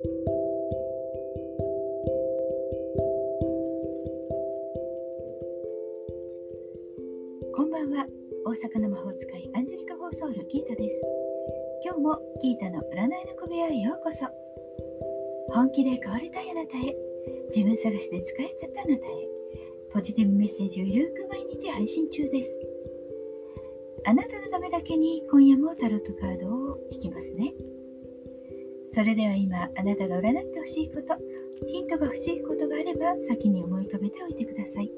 こんばんは。大阪の魔法使いアンジェリカ・フォーソウルギータです。今日もギータの占いの小部屋へようこそ。本気で変わりたいあなたへ。自分探しで疲れちゃったあなたへ。ポジティブメッセージをゆるく毎日配信中です。あなたのためだけに今夜もタロットカードを引きますね。それでは今あなたが占ってほしいことヒントが欲しいことがあれば先に思い浮かべておいてください。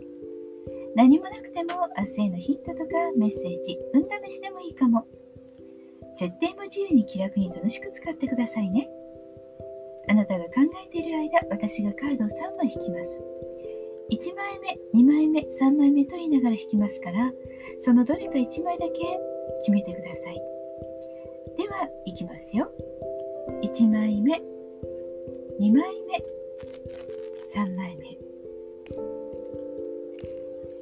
何もなくても明日へのヒントとかメッセージ運試しでもいいかも。設定も自由に気楽に楽しく使ってくださいね。あなたが考えている間私がカードを3枚引きます。1枚目2枚目3枚目と言いながら引きますからそのどれか1枚だけ決めてください。ではいきますよ。1枚目。2枚目。3枚目。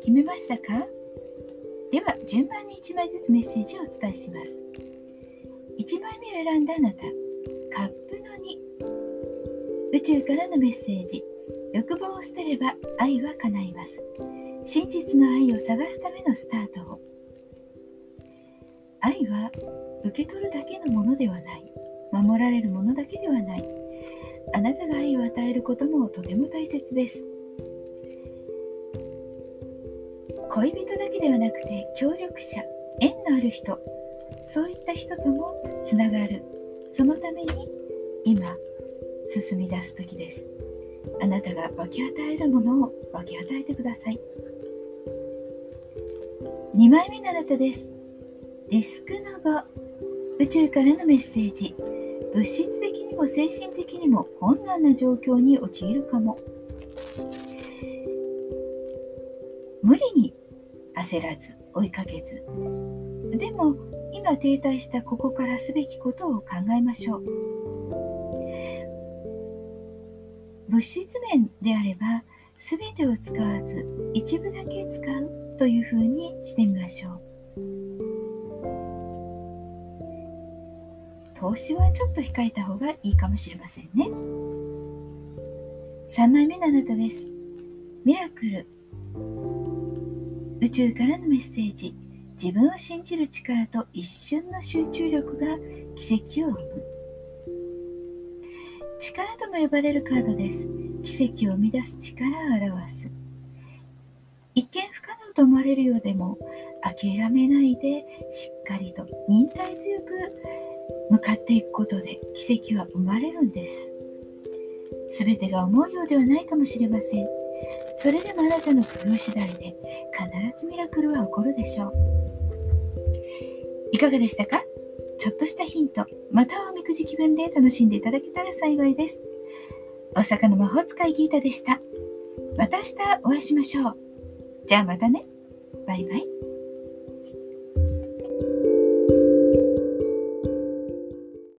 決めましたか？では順番に1枚ずつメッセージをお伝えします。1枚目を選んだあなた。カップの2宇宙からのメッセージ。欲望を捨てれば愛は叶います。真実の愛を探すためのスタートを。愛は受け取るだけのものではない。守られるものだけではない。あなたが愛を与えることもとても大切です。恋人だけではなくて協力者縁のある人そういった人ともつながる。そのために今進み出す時です。あなたが分け与えるものを分け与えてください。2枚目のあなたです。ディスクの5宇宙からのメッセージ。物質的にも精神的にも困難な状況に陥るかも。無理に焦らず追いかけず。でも今停滞したここからすべきことを考えましょう。物質面であれば全てを使わず一部だけ使うというふうにしてみましょう。投資はちょっと控えた方がいいかもしれませんね。3枚目のあなたです。ミラクル。宇宙からのメッセージ。自分を信じる力と一瞬の集中力が奇跡を生む。力とも呼ばれるカードです。奇跡を生み出す力を表す。一見不可能と思われるようでも諦めないでしっかりと忍耐強向かっていくことで奇跡は生まれるんです。全てが思うようではないかもしれません。それでもあなたの工夫次第で必ずミラクルは起こるでしょう。いかがでしたか？ちょっとしたヒントまたはおみくじ気分で楽しんでいただけたら幸いです。大阪の魔法使いギータでした。また明日お会いしましょう。じゃあまたね。バイバイ。